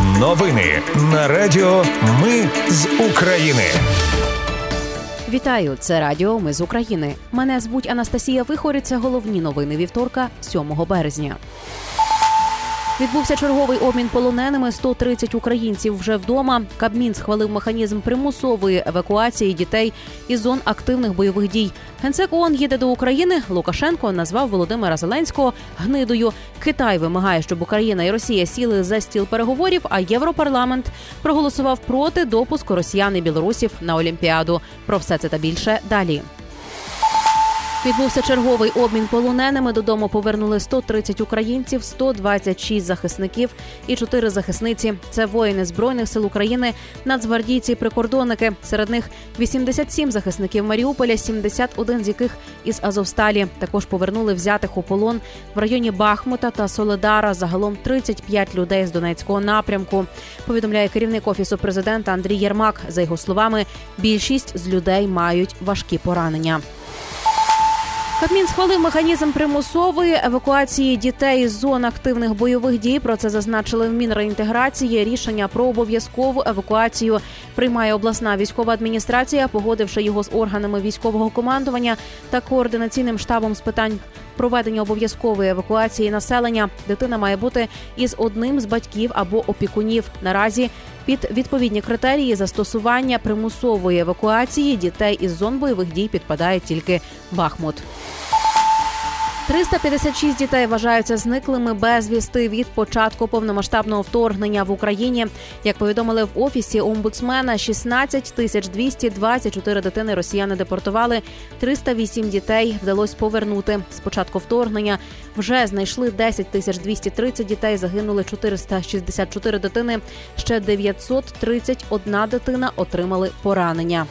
Новини на Радіо Ми з України. Вітаю, це Радіо Ми з України. Мене звуть Анастасія Вихориця. Головні новини вівторка, 7 березня. Відбувся черговий обмін полоненими. 130 українців вже вдома. Кабмін схвалив механізм примусової евакуації дітей із зон активних бойових дій. Генсек ООН їде до України. Лукашенко назвав Володимира Зеленського гнидою. Китай вимагає, щоб Україна і Росія сіли за стіл переговорів. А Європарламент проголосував проти допуску росіян і білорусів на Олімпіаду. Про все це та більше далі. Відбувся черговий обмін полоненими. Додому повернули 130 українців, 126 захисників і 4 захисниці. Це воїни збройних сил України, нацгвардійці, прикордонники. Серед них 87 захисників Маріуполя, 71 з яких із Азовсталі. Також повернули взятих у полон в районі Бахмута та Соледара. Загалом 35 людей з Донецького напрямку. Повідомляє керівник офісу президента Андрій Єрмак. За його словами, більшість з людей мають важкі поранення. Кабмін схвалив механізм примусової евакуації дітей з зон активних бойових дій. Про це зазначили в Мінреінтеграції. Рішення про обов'язкову евакуацію приймає обласна військова адміністрація, погодивши його з органами військового командування та координаційним штабом з питань проведення обов'язкової евакуації населення. Дитина має бути із одним з батьків або опікунів. Наразі під відповідні критерії застосування примусової евакуації дітей із зон бойових дій підпадає тільки Бахмут. 356 дітей вважаються зниклими безвісти від початку повномасштабного вторгнення в Україні. Як повідомили в офісі омбудсмена, 16 тисяч 224 дитини росіяни депортували. 308 дітей вдалося повернути. З початку вторгнення вже знайшли 10 тисяч 230 дітей. Загинули 464 дитини. Ще 931 дитина отримали поранення.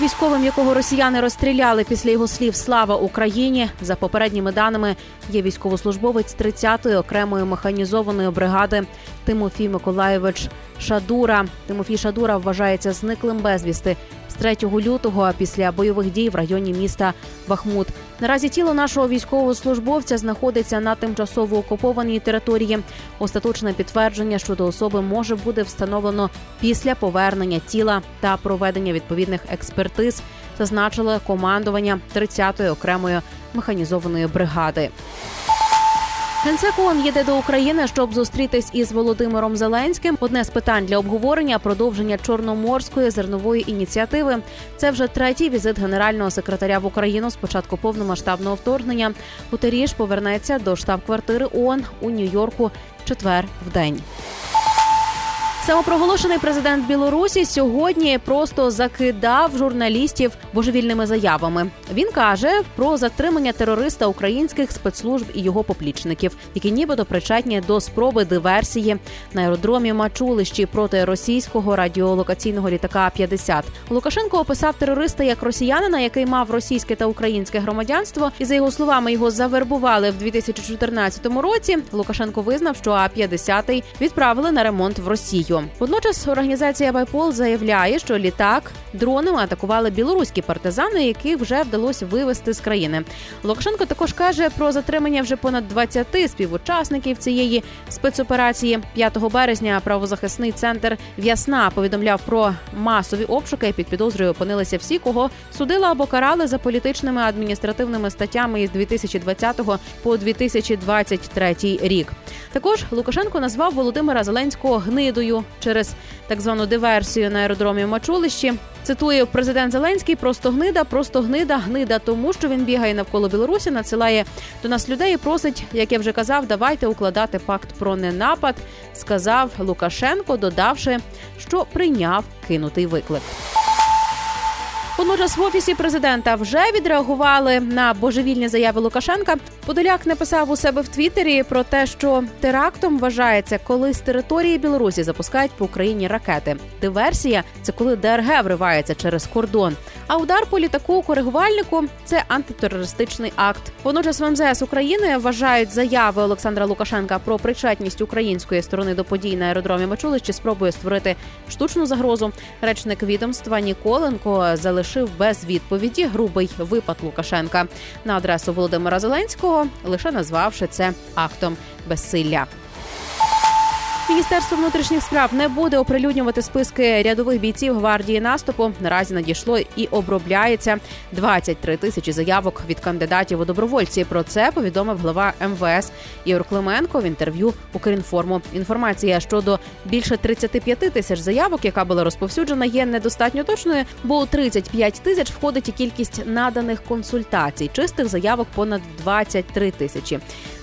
Військовим, якого росіяни розстріляли після його слів Слава Україні за попередніми даними є військовослужбовець 30-ї окремої механізованої бригади Тимофій Миколаєвич Шадура. Тимофій Шадура вважається зниклим безвісти з 3 лютого після бойових дій в районі міста Бахмут. Наразі тіло нашого військового службовця знаходиться на тимчасово окупованій території. Остаточне підтвердження щодо особи може бути встановлено після повернення тіла та проведення відповідних експертиз, зазначило командування 30-ї окремої механізованої бригади. Генсек ООН їде до України, щоб зустрітись із Володимиром Зеленським. Одне з питань для обговорення продовження чорноморської зернової ініціативи. Це вже третій візит генерального секретаря в Україну з початку повномасштабного вторгнення. Гутеріш повернеться до штаб-квартири ООН у Нью-Йорку четвер в день. Самопроголошений президент Білорусі сьогодні просто закидав журналістів божевільними заявами. Він каже про затримання терориста українських спецслужб і його поплічників, які нібито причетні до спроби диверсії на аеродромі Мачулищі проти російського радіолокаційного літака 50 Лукашенко описав терориста як росіянина, який мав російське та українське громадянство, і за його словами його завербували в 2014 році. Лукашенко визнав, що А 50 відправили на ремонт в Росію. Водночас організація Байпол заявляє, що літак дронами атакували білоруські партизани, яких вже вдалося вивести з країни. Лукашенко також каже про затримання вже понад 20 співучасників цієї спецоперації. 5 березня правозахисний центр В'ясна повідомляв про масові обшуки. Під підозрою опинилися всі, кого судили або карали за політичними адміністративними статтями із 2020 по 2023 рік. Також Лукашенко назвав Володимира Зеленського гнидою через так звану диверсію на аеродромі Мачулищі. Цитую президент Зеленський: просто гнида, просто гнида, гнида, тому що він бігає навколо Білорусі, надсилає до нас людей і просить, як я вже казав, давайте укладати пакт про ненапад. Сказав Лукашенко, додавши, що прийняв кинутий виклик. Водночас в офісі президента вже відреагували на божевільні заяви Лукашенка. Подоляк написав у себе в Твіттері про те, що терактом вважається, коли з території Білорусі запускають по Україні ракети. Диверсія це коли ДРГ вривається через кордон. А удар по літаку коригувальнику це антитерористичний акт. Водночас в МЗС України вважають заяви Олександра Лукашенка про причетність української сторони до подій на аеродромі Мачулищі спробує створити штучну загрозу. Речник відомства Ніколенко залишив без відповіді грубий випад Лукашенка на адресу Володимира Зеленського, лише назвавши це актом безсилля. Міністерство внутрішніх справ не буде оприлюднювати списки рядових бійців гвардії наступу. Наразі надійшло і обробляється 23 тисячі заявок від кандидатів у добровольці. Про це повідомив глава МВС Ігор Клименко в інтерв'ю Укрінформу. Інформація щодо більше 35 тисяч заявок, яка була розповсюджена, є недостатньо точною, бо у 35 тисяч входить і кількість наданих консультацій. Чистих заявок понад 23 тисячі.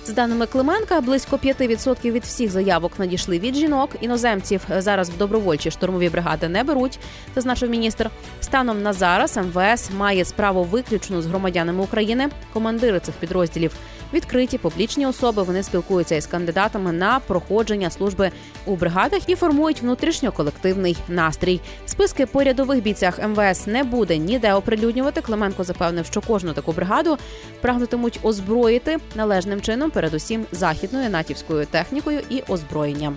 За даними Клименка, близько 5% від всіх заявок надійшли від жінок. Іноземців зараз в добровольчі штурмові бригади не беруть, зазначив міністр. Станом на зараз МВС має справу виключно з громадянами України. Командири цих підрозділів відкриті публічні особи. Вони спілкуються із кандидатами на проходження служби у бригадах і формують внутрішньоколективний настрій. Списки по рядових бійцях МВС не буде ніде оприлюднювати. Клименко запевнив, що кожну таку бригаду прагнутимуть озброїти належним чином, передусім західною натівською технікою і озброєнням.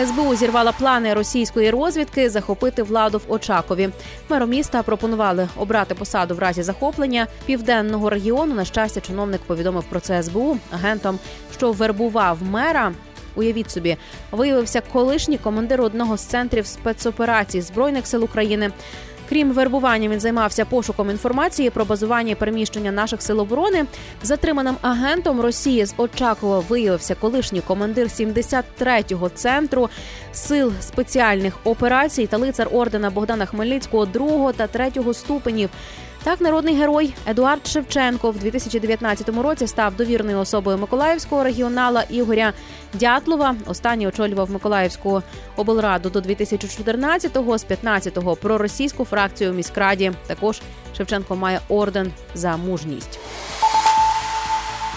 СБУ зірвала плани російської розвідки захопити владу в Очакові. Меру міста пропонували обрати посаду в разі захоплення південного регіону. На щастя, чиновник повідомив про це СБУ агентом, що вербував мера. Уявіть собі, виявився колишній командир одного з центрів спецоперацій збройних сил України. Крім вербування, він займався пошуком інформації про базування і переміщення наших сил оборони. Затриманим агентом Росії з Очакова виявився колишній командир 73-го центру сил спеціальних операцій та лицар ордена Богдана Хмельницького другого та третього ступенів. Так, народний герой Едуард Шевченко в 2019 році став довірною особою Миколаївського регіонала Ігоря Дятлова. Останній очолював Миколаївську облраду до 2014-го, з 15-го проросійську фракцію в міськраді. Також Шевченко має орден за мужність.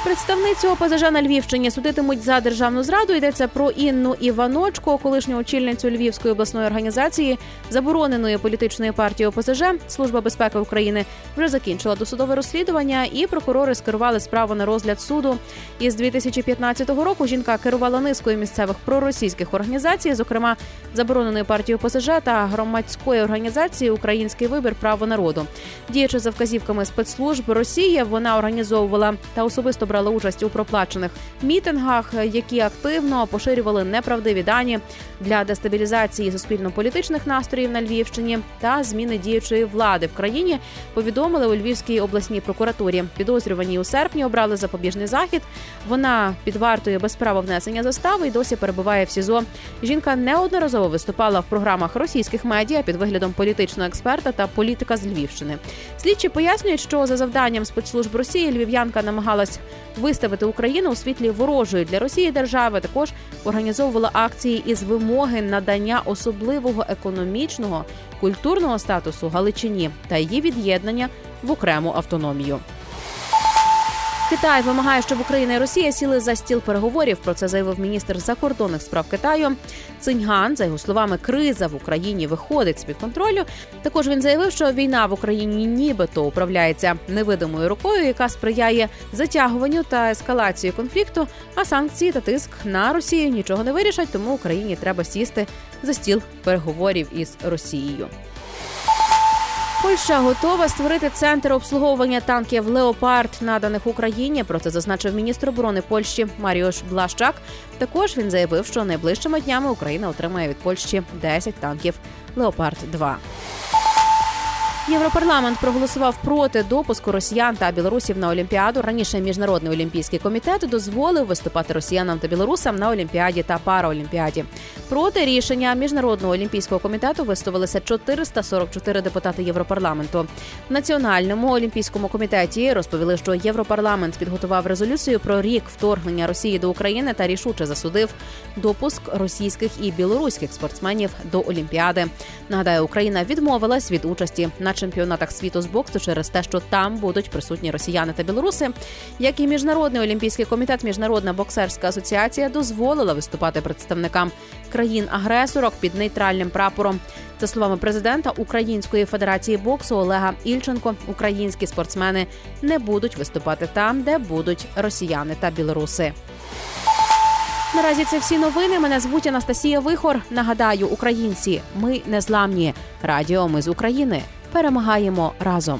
Представницю ОПЗЖ на Львівщині судитимуть за державну зраду. Йдеться про Інну Іваночко, колишню очільницю Львівської обласної організації забороненої політичної партії ОПЗЖ. Служба безпеки України вже закінчила досудове розслідування, і прокурори скерували справу на розгляд суду. Із 2015 року жінка керувала низкою місцевих проросійських організацій, зокрема забороненої партії ОПЗЖ та громадської організації Український вибір право народу. Діючи за вказівками спецслужб Росії, вона організовувала та особисто брала брали участь у проплачених мітингах, які активно поширювали неправдиві дані для дестабілізації суспільно-політичних настроїв на Львівщині та зміни діючої влади в країні. Повідомили у Львівській обласній прокуратурі. Підозрювані у серпні обрали запобіжний захід. Вона під вартою без права внесення застави і досі перебуває в СІЗО. Жінка неодноразово виступала в програмах російських медіа під виглядом політичного експерта та політика з Львівщини. Слідчі пояснюють, що за завданням спецслужб Росії львів'янка намагалась виставити Україну у світлі ворожої для Росії держави. Також організовувала акції із вимоги надання особливого економічного культурного статусу Галичині та її від'єднання в окрему автономію. Китай вимагає, щоб Україна і Росія сіли за стіл переговорів. Про це заявив міністр закордонних справ Китаю. Циньган, за його словами, криза в Україні виходить з під контролю. Також він заявив, що війна в Україні нібито управляється невидимою рукою, яка сприяє затягуванню та ескалації конфлікту. А санкції та тиск на Росію нічого не вирішать, тому Україні треба сісти за стіл переговорів із Росією. Польща готова створити центр обслуговування танків Леопард, наданих Україні. Про це зазначив міністр оборони Польщі Маріош Блащак. Також він заявив, що найближчими днями Україна отримає від Польщі 10 танків Леопард 2 Європарламент проголосував проти допуску росіян та білорусів на олімпіаду. Раніше міжнародний олімпійський комітет дозволив виступати росіянам та білорусам на олімпіаді та параолімпіаді. Проти рішення міжнародного олімпійського комітету виставилися 444 депутати Європарламенту. В національному олімпійському комітеті розповіли, що європарламент підготував резолюцію про рік вторгнення Росії до України та рішуче засудив допуск російських і білоруських спортсменів до Олімпіади. Нагадаю, Україна відмовилась від участі на чемпіонатах світу з боксу через те, що там будуть присутні росіяни та білоруси. Як і міжнародний олімпійський комітет, міжнародна боксерська асоціація дозволила виступати представникам країн-агресорок під нейтральним прапором. За словами президента Української федерації боксу Олега Ільченко, українські спортсмени не будуть виступати там, де будуть росіяни та білоруси. Наразі це всі новини. Мене звуть Анастасія Вихор. Нагадаю, українці, ми незламні. Радіо ми з України перемагаємо разом.